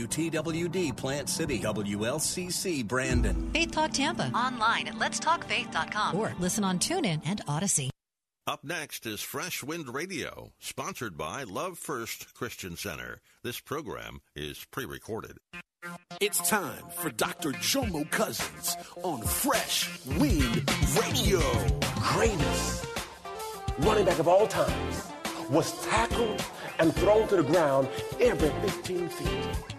WTWD Plant City, WLCC Brandon. Faith Talk Tampa. Online at letstalkfaith.com or listen on TuneIn and Odyssey. Up next is Fresh Wind Radio, sponsored by Love First Christian Center. This program is pre recorded. It's time for Dr. Jomo Cousins on Fresh Wind Radio. Greatest running back of all time was tackled and thrown to the ground every 15 feet.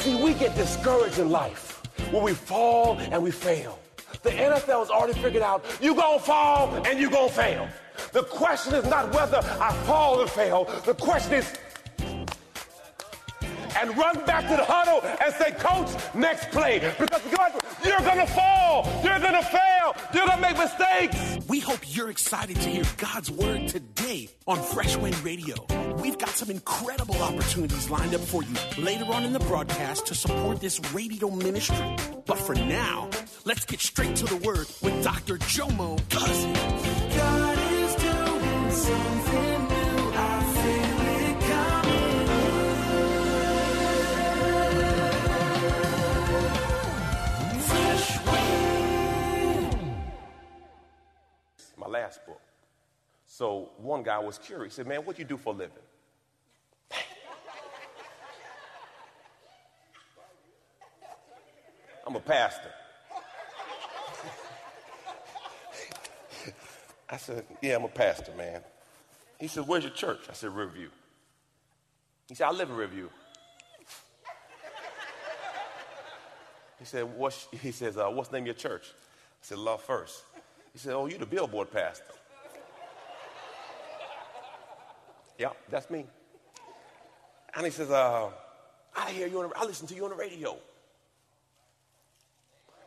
See, we get discouraged in life when we fall and we fail. The NFL has already figured out you're going to fall and you're going to fail. The question is not whether I fall or fail. The question is, and run back to the huddle and say, Coach, next play. Because God, you're going to fall. You're going to fail. You're going to make mistakes. We hope you're excited to hear God's word today on Fresh Wind Radio. We've got some incredible opportunities lined up for you later on in the broadcast to support this radio ministry. But for now, let's get straight to the word with Dr. Jomo Cousins. One guy was curious. He said, Man, what do you do for a living? I'm a pastor. I said, Yeah, I'm a pastor, man. He said, Where's your church? I said, Riverview. He said, I live in Riverview. He said, what's, he says, uh, What's the name of your church? I said, Love First. He said, Oh, you the billboard pastor. Yeah, that's me. And he says, uh, I hear you on the, I listen to you on the radio.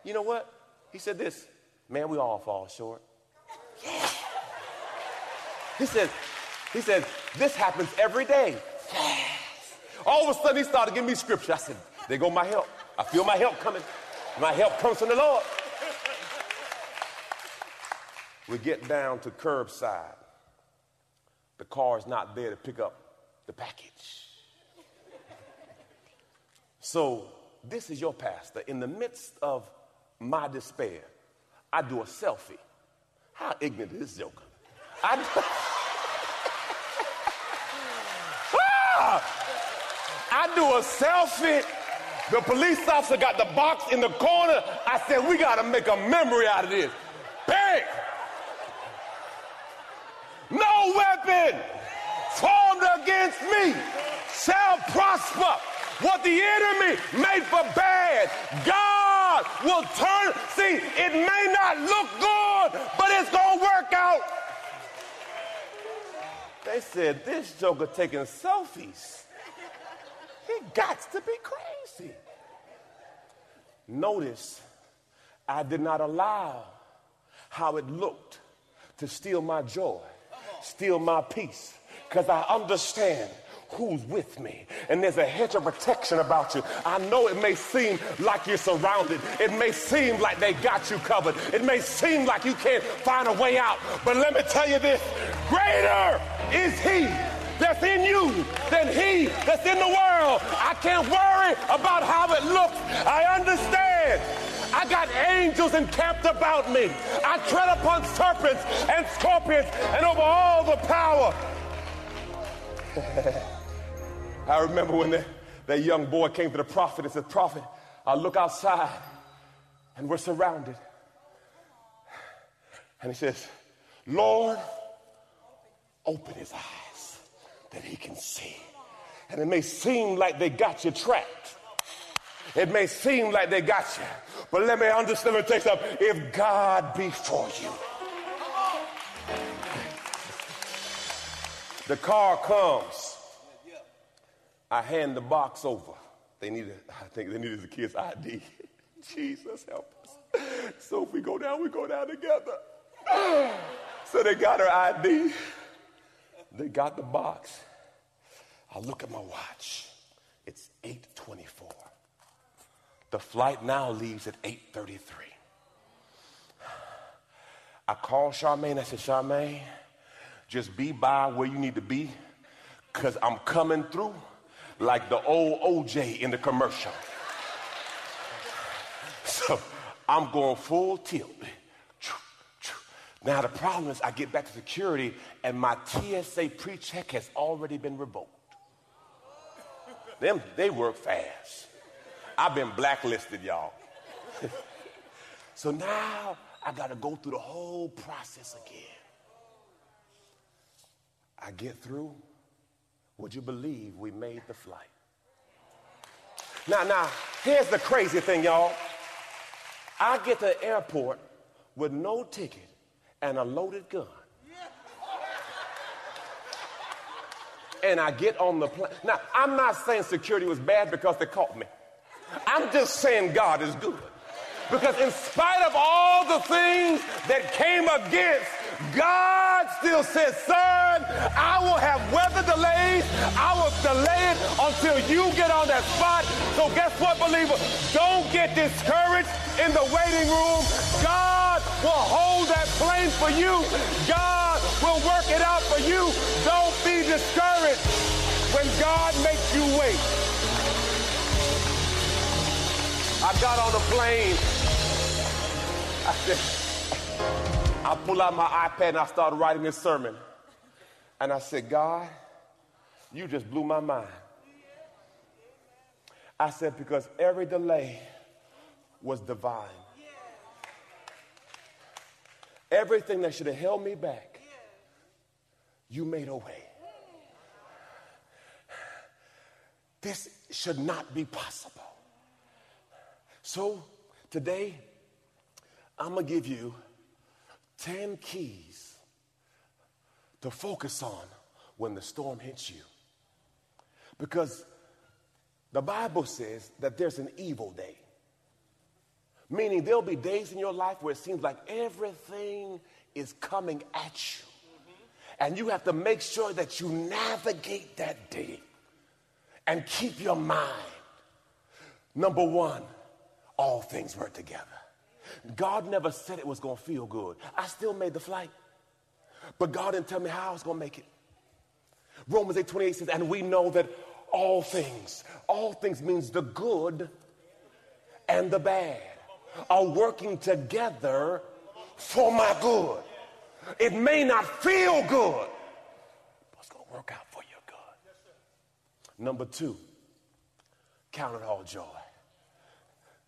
You know what? He said this, man, we all fall short. Yeah. He said, he said, this happens every day. Yes. All of a sudden he started giving me scripture. I said, there go my help. I feel my help coming. My help comes from the Lord. We get down to curbside. The car is not there to pick up the package. So, this is your pastor. In the midst of my despair, I do a selfie. How ignorant is this joker? I do, ah! I do a selfie. The police officer got the box in the corner. I said, we got to make a memory out of this. Bang! No weapon formed against me shall prosper. What the enemy made for bad, God will turn. See, it may not look good, but it's going to work out. They said, this joker taking selfies. He got to be crazy. Notice, I did not allow how it looked to steal my joy, steal my peace, because I understand who's with me. And there's a hedge of protection about you. I know it may seem like you're surrounded. It may seem like they got you covered. It may seem like you can't find a way out. But let me tell you this greater is He that's in you than He that's in the world. I can't worry about how it looks. I understand. I got angels encamped about me. I tread upon serpents and scorpions and over all the power. I remember when the, that young boy came to the prophet and said, Prophet, I look outside and we're surrounded. And he says, Lord, open his eyes that he can see. And it may seem like they got you trapped. It may seem like they got you. But let me understand, me take something. If God be for you, the car comes. I hand the box over. they needed, I think they needed the kid's ID. Jesus help us. So if we go down, we go down together. So they got her ID. They got the box. I look at my watch. It's 824. The flight now leaves at 833. I called Charmaine. I said, Charmaine, just be by where you need to be because I'm coming through like the old OJ in the commercial. So I'm going full tilt. Now, the problem is, I get back to security and my TSA pre check has already been revoked. Them, they work fast. I've been blacklisted, y'all. so now I got to go through the whole process again. I get through. Would you believe we made the flight? Now, now, here's the crazy thing, y'all. I get to the airport with no ticket and a loaded gun. And I get on the plane. Now, I'm not saying security was bad because they caught me. I'm just saying God is good. Because in spite of all the things that came against, God still says, son, I will have weather delays. I will delay it until you get on that spot. So guess what, believer? Don't get discouraged in the waiting room. God will hold that plane for you. God will work it out for you. Don't be discouraged when God makes you wait. I got on the plane. I said, I pull out my iPad and I started writing this sermon. And I said, God, you just blew my mind. I said, because every delay was divine. Everything that should have held me back, you made a way. This should not be possible. So today, I'm going to give you 10 keys to focus on when the storm hits you. Because the Bible says that there's an evil day. Meaning there'll be days in your life where it seems like everything is coming at you. And you have to make sure that you navigate that day and keep your mind. Number one, all things work together. God never said it was going to feel good. I still made the flight. But God didn't tell me how I was going to make it. Romans 8 28 says, and we know that all things, all things means the good and the bad are working together for my good. It may not feel good, but it's going to work out for your good. Number two, count it all joy.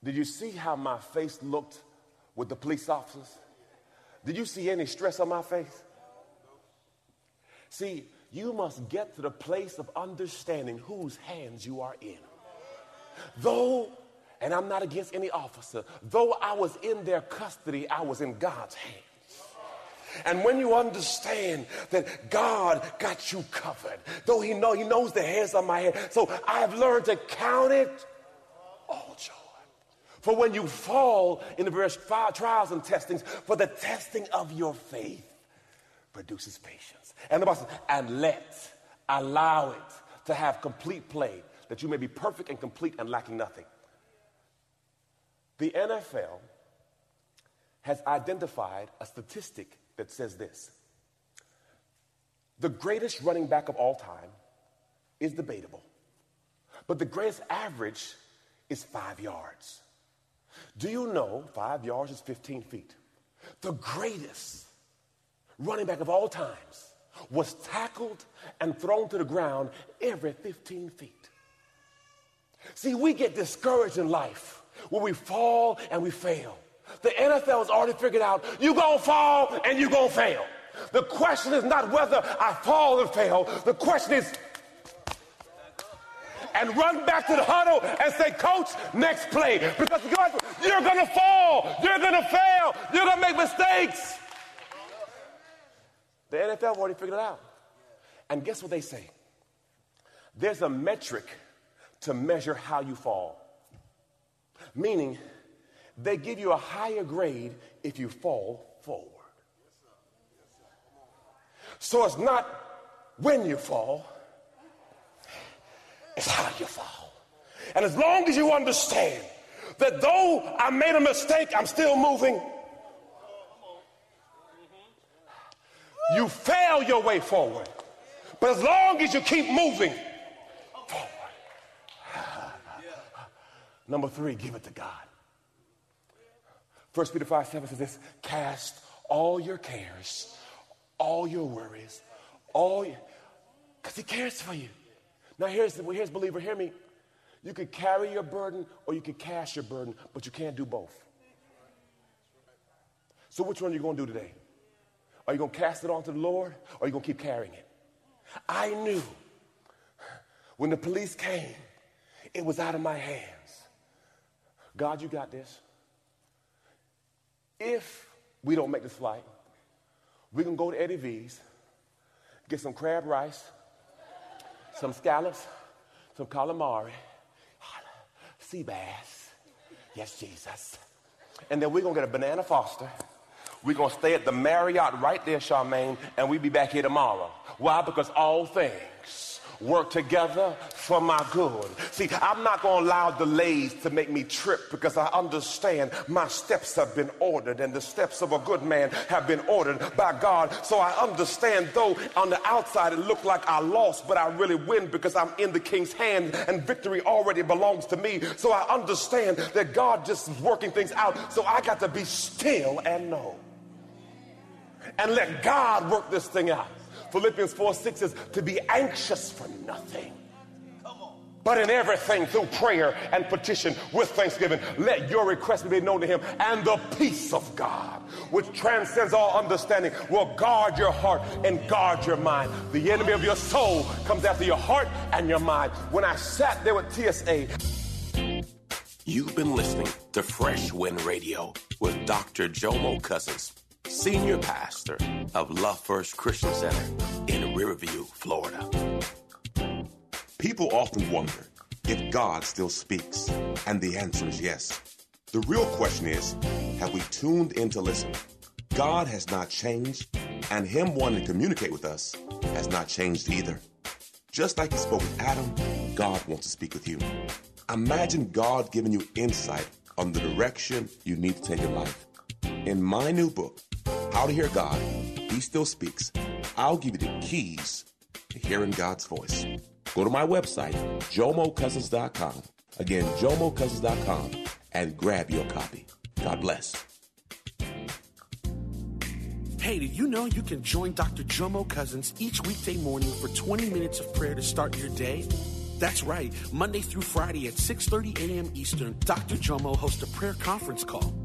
Did you see how my face looked with the police officers? Did you see any stress on my face? See, you must get to the place of understanding whose hands you are in. Though, and I'm not against any officer, though I was in their custody, I was in God's hands. And when you understand that God got you covered, though He know He knows the hairs on my head, so I've learned to count it. For when you fall in the various trials and testings, for the testing of your faith produces patience. And the Bible says, and let, allow it to have complete play, that you may be perfect and complete and lacking nothing. The NFL has identified a statistic that says this the greatest running back of all time is debatable, but the greatest average is five yards. Do you know five yards is 15 feet? The greatest running back of all times was tackled and thrown to the ground every 15 feet. See, we get discouraged in life when we fall and we fail. The NFL has already figured out you're going to fall and you're going to fail. The question is not whether I fall and fail. The question is, and run back to the huddle and say, Coach, next play. Because God, you're going to fall. You're going to fail. You're going to make mistakes. The NFL already figured it out. And guess what they say? There's a metric to measure how you fall. Meaning, they give you a higher grade if you fall forward. So it's not when you fall, it's how you fall. And as long as you understand that though I made a mistake, I'm still moving, you fail your way forward. But as long as you keep moving forward, number three, give it to God. First Peter 5 7 says this cast all your cares, all your worries, all because he cares for you. Now here's well, here's believer, hear me. You could carry your burden or you could cast your burden, but you can't do both. So which one are you going to do today? Are you going to cast it onto the Lord or are you going to keep carrying it? I knew when the police came, it was out of my hands. God, you got this. If we don't make this flight, we can go to Eddie V's, get some crab rice, some scallops, some calamari, sea bass. Yes, Jesus. And then we're going to get a banana foster. We're going to stay at the Marriott right there, Charmaine, and we'll be back here tomorrow. Why? Because all things work together for my good. See, I'm not going to allow delays to make me trip because I understand my steps have been ordered and the steps of a good man have been ordered by God. So I understand, though on the outside it looked like I lost, but I really win because I'm in the king's hand and victory already belongs to me. So I understand that God just is working things out. So I got to be still and know and let God work this thing out. Philippians 4 6 says, to be anxious for nothing. But in everything, through prayer and petition with thanksgiving, let your requests be made known to him, and the peace of God, which transcends all understanding, will guard your heart and guard your mind. The enemy of your soul comes after your heart and your mind. When I sat there with TSA, You've been listening to Fresh Wind Radio with Dr. Jomo Cousins senior pastor of Love First Christian Center in Riverview, Florida. People often wonder if God still speaks, and the answer is yes. The real question is have we tuned in to listen? God has not changed, and Him wanting to communicate with us has not changed either. Just like He spoke with Adam, God wants to speak with you. Imagine God giving you insight on the direction you need to take in life. In my new book, how to hear God, He still speaks. I'll give you the keys to hearing God's voice. Go to my website, jomocousins.com. Again, jomocousins.com and grab your copy. God bless. Hey, did you know you can join Dr. Jomo Cousins each weekday morning for 20 minutes of prayer to start your day? That's right. Monday through Friday at 6:30 a.m. Eastern, Dr. Jomo hosts a prayer conference call.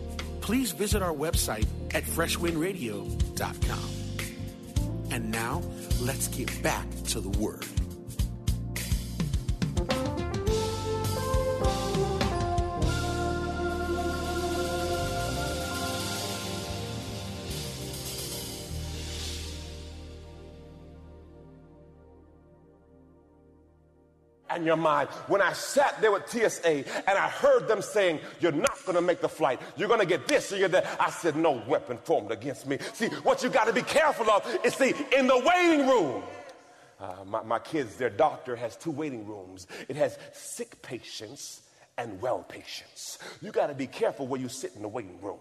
please visit our website at freshwindradio.com. And now, let's get back to the Word. and your mind. When I sat there with TSA and I heard them saying, You're not going to make the flight, you're going to get this or you're that, I said, No weapon formed against me. See, what you got to be careful of is see, in the waiting room, uh, my, my kids, their doctor has two waiting rooms. It has sick patients and well patients. You got to be careful where you sit in the waiting room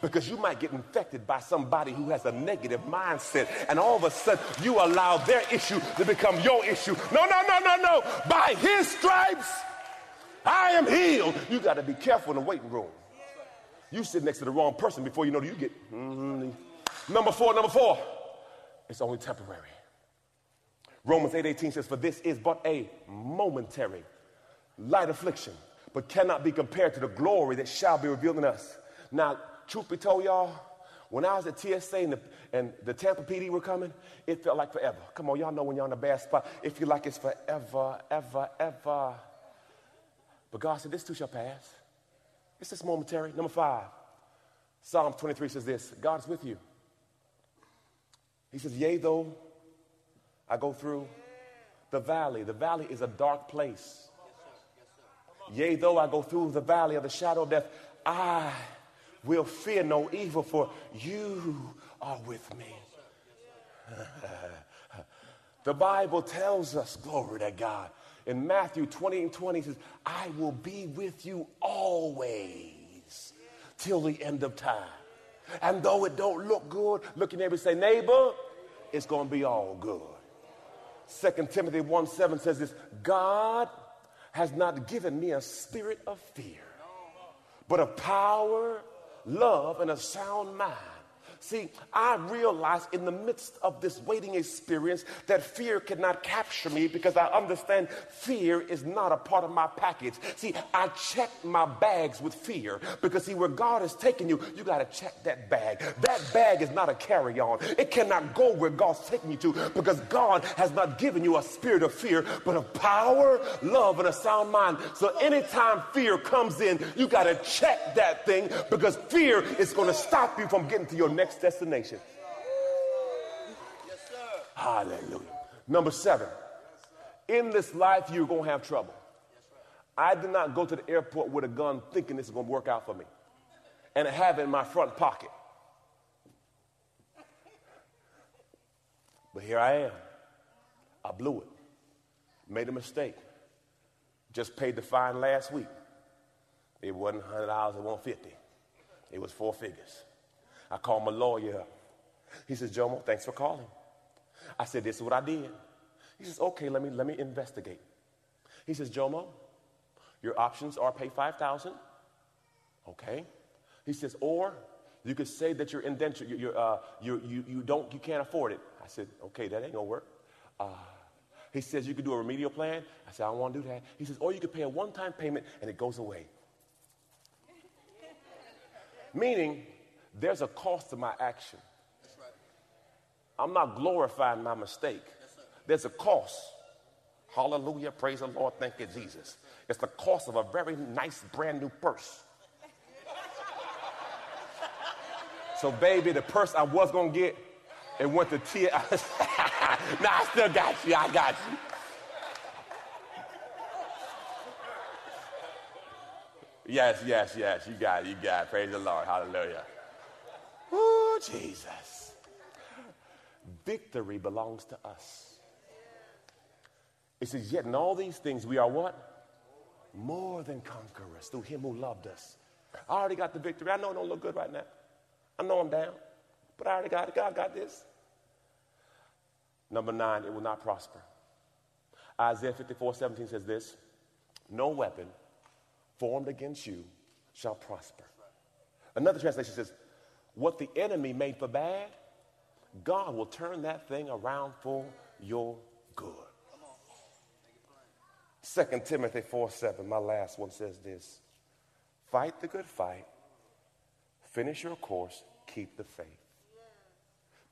because you might get infected by somebody who has a negative mindset and all of a sudden you allow their issue to become your issue. No, no, no, no, no. By his stripes, I am healed. You got to be careful in the waiting room. You sit next to the wrong person before you know you get. Mm-hmm. Number four, number four, it's only temporary. Romans 8 18 says, For this is but a momentary light affliction, but cannot be compared to the glory that shall be revealed in us. Now, truth be told, y'all, when I was at TSA and the, and the Tampa PD were coming, it felt like forever. Come on, y'all know when you're in a bad spot, it feels like it's forever, ever, ever. But God said, This too shall pass. It's just momentary. Number five, Psalm 23 says this God is with you. He says, Yea, though I go through the valley. The valley is a dark place. Yea, though I go through the valley of the shadow of death, I will fear no evil, for you are with me. the Bible tells us, glory to God. In Matthew 20 and 20 says, I will be with you always till the end of time. And though it don't look good, look at neighbor say, neighbor, it's going to be all good. Second Timothy 1 7 says this God has not given me a spirit of fear, but of power, love, and a sound mind. See, I realize in the midst of this waiting experience that fear cannot capture me because I understand fear is not a part of my package. See, I check my bags with fear because, see, where God is taking you, you got to check that bag. That bag is not a carry on, it cannot go where God's taking you to because God has not given you a spirit of fear, but of power, love, and a sound mind. So, anytime fear comes in, you got to check that thing because fear is going to stop you from getting to your next next destination. Yes, Hallelujah. Number seven, in this life, you're going to have trouble. I did not go to the airport with a gun thinking this is going to work out for me and have it in my front pocket. But here I am. I blew it, made a mistake. Just paid the fine last week. It wasn't $100, it wasn't 50 It was four figures. I called my lawyer. He says, Jomo, thanks for calling. I said, this is what I did. He says, okay, let me, let me investigate. He says, Jomo, your options are pay 5000 Okay. He says, or you could say that you're indentured, you, you're, uh, you, you, you, don't, you can't afford it. I said, okay, that ain't gonna work. Uh, he says you could do a remedial plan. I said, I don't want to do that. He says, or you could pay a one-time payment and it goes away. Meaning, there's a cost to my action. I'm not glorifying my mistake. There's a cost. Hallelujah. Praise the Lord. Thank you, Jesus. It's the cost of a very nice brand new purse. So, baby, the purse I was going to get, it went to tear. nah, I still got you. I got you. Yes, yes, yes. You got it. You got it. Praise the Lord. Hallelujah. Jesus. Victory belongs to us. It says, Yet in all these things we are what? More than conquerors through him who loved us. I already got the victory. I know it don't look good right now. I know I'm down, but I already got it. God got this. Number nine, it will not prosper. Isaiah 54 17 says this No weapon formed against you shall prosper. Another translation says, what the enemy made for bad, God will turn that thing around for your good. 2 Timothy 4 7, my last one says this Fight the good fight, finish your course, keep the faith.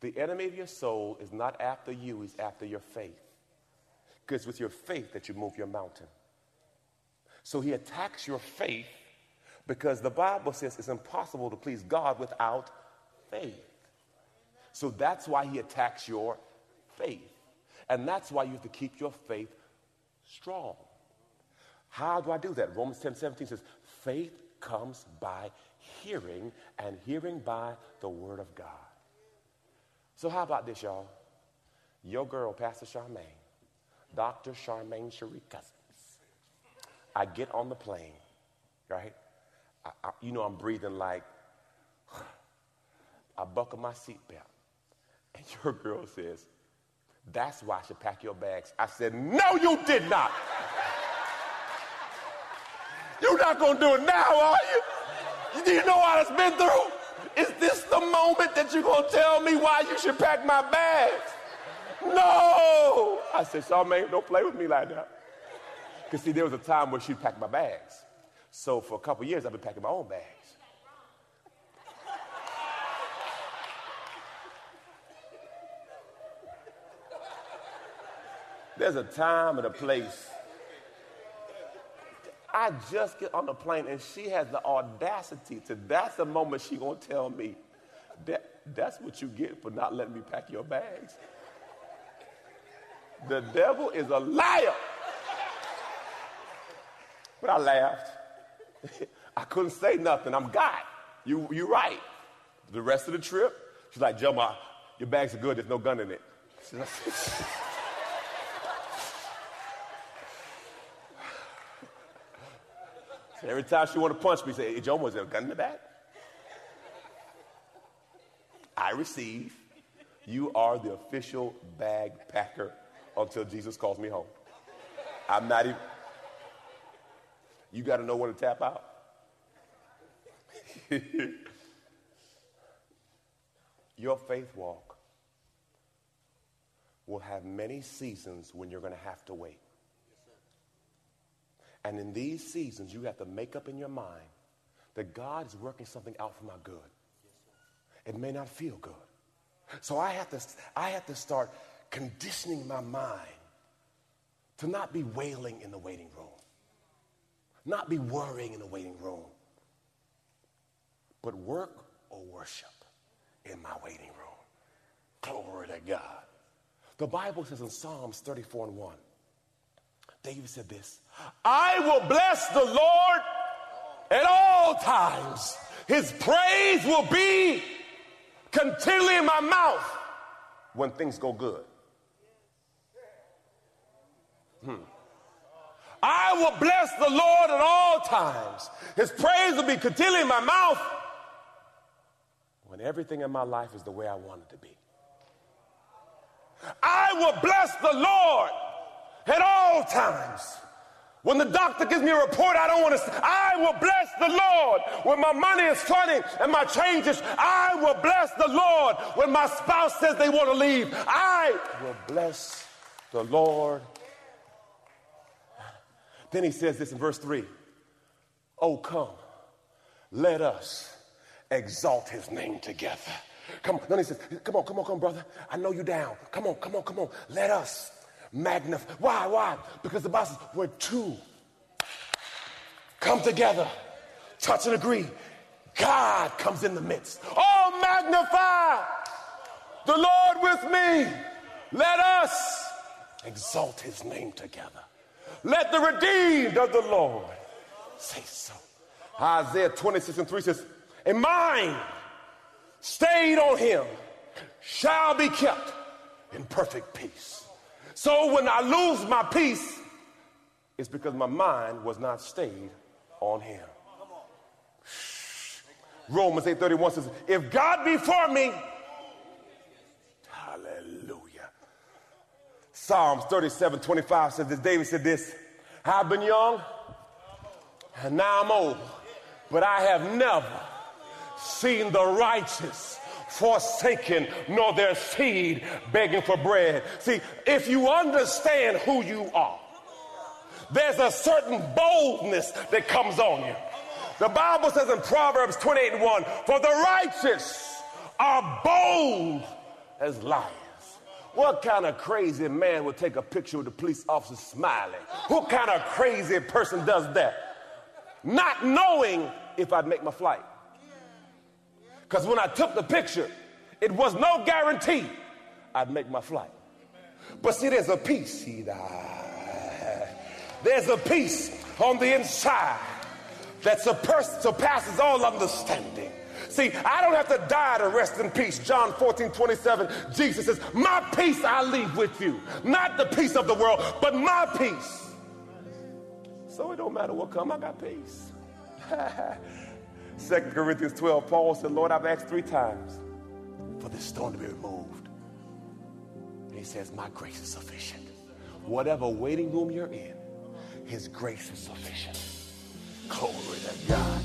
The enemy of your soul is not after you, he's after your faith. Because with your faith that you move your mountain. So he attacks your faith because the Bible says it's impossible to please God without faith. So that's why he attacks your faith. And that's why you have to keep your faith strong. How do I do that? Romans 10 17 says, faith comes by hearing, and hearing by the word of God. So, how about this, y'all? Your girl, Pastor Charmaine, Dr. Charmaine Cherie Cousins. I get on the plane, right? I, I, you know, I'm breathing like, I buckle my seatbelt. And your girl says, That's why I should pack your bags. I said, No, you did not. You're not going to do it now, are you? Do you know what I've been through? Is this the moment that you're going to tell me why you should pack my bags? No. I said, Charmaine, don't play with me like that. Because see, there was a time where she'd pack my bags. So for a couple years, I've been packing my own bags. There's a time and a place. I just get on the plane and she has the audacity to, that's the moment she gonna tell me, that, that's what you get for not letting me pack your bags. The devil is a liar. But I laughed. I couldn't say nothing. I'm God. You, you right. The rest of the trip, she's like, Joe, your bags are good. There's no gun in it. so every time she want to punch me, say, hey, Joe, was there a gun in the back? I receive. You are the official bag packer until Jesus calls me home. I'm not even. You got to know when to tap out. Your faith walk will have many seasons when you're going to have to wait. And in these seasons, you have to make up in your mind that God is working something out for my good. It may not feel good. So I have to, I have to start conditioning my mind to not be wailing in the waiting room, not be worrying in the waiting room, but work or worship in my waiting room. Glory to God. The Bible says in Psalms 34 and 1, David said this I will bless the Lord at all times. His praise will be continually in my mouth when things go good. Hmm. I will bless the Lord at all times. His praise will be continually in my mouth when everything in my life is the way I want it to be. I will bless the Lord at all times. When the doctor gives me a report I don't want to, I will bless the Lord. When my money is funny and my changes. I will bless the Lord. When my spouse says they want to leave, I will bless the Lord then he says this in verse 3 Oh, come, let us exalt his name together. Come on. Then he says, Come on, come on, come on, brother. I know you down. Come on, come on, come on. Let us magnify. Why? Why? Because the Bible says, We're two. Come together, touch and agree. God comes in the midst. Oh, magnify the Lord with me. Let us exalt his name together. Let the redeemed of the Lord say so. Isaiah 26 and 3 says, A mind stayed on him shall be kept in perfect peace. So when I lose my peace, it's because my mind was not stayed on him. Romans 8:31 says, if God be for me, Psalms 37 25 says this David said this I've been young and now I'm old, but I have never seen the righteous forsaken, nor their seed begging for bread. See, if you understand who you are, there's a certain boldness that comes on you. The Bible says in Proverbs 28 and 1 For the righteous are bold as lions. What kind of crazy man would take a picture with the police officer smiling? Who kind of crazy person does that? Not knowing if I'd make my flight. Because when I took the picture, it was no guarantee I'd make my flight. But see, there's a peace. There's a peace on the inside that surpasses all understanding. See, I don't have to die to rest in peace. John 14, 27, Jesus says, My peace I leave with you. Not the peace of the world, but my peace. So it don't matter what come, I got peace. 2 Corinthians 12, Paul said, Lord, I've asked three times for this stone to be removed. And he says, My grace is sufficient. Whatever waiting room you're in, his grace is sufficient. Glory to God.